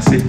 C'est.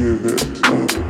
give it up.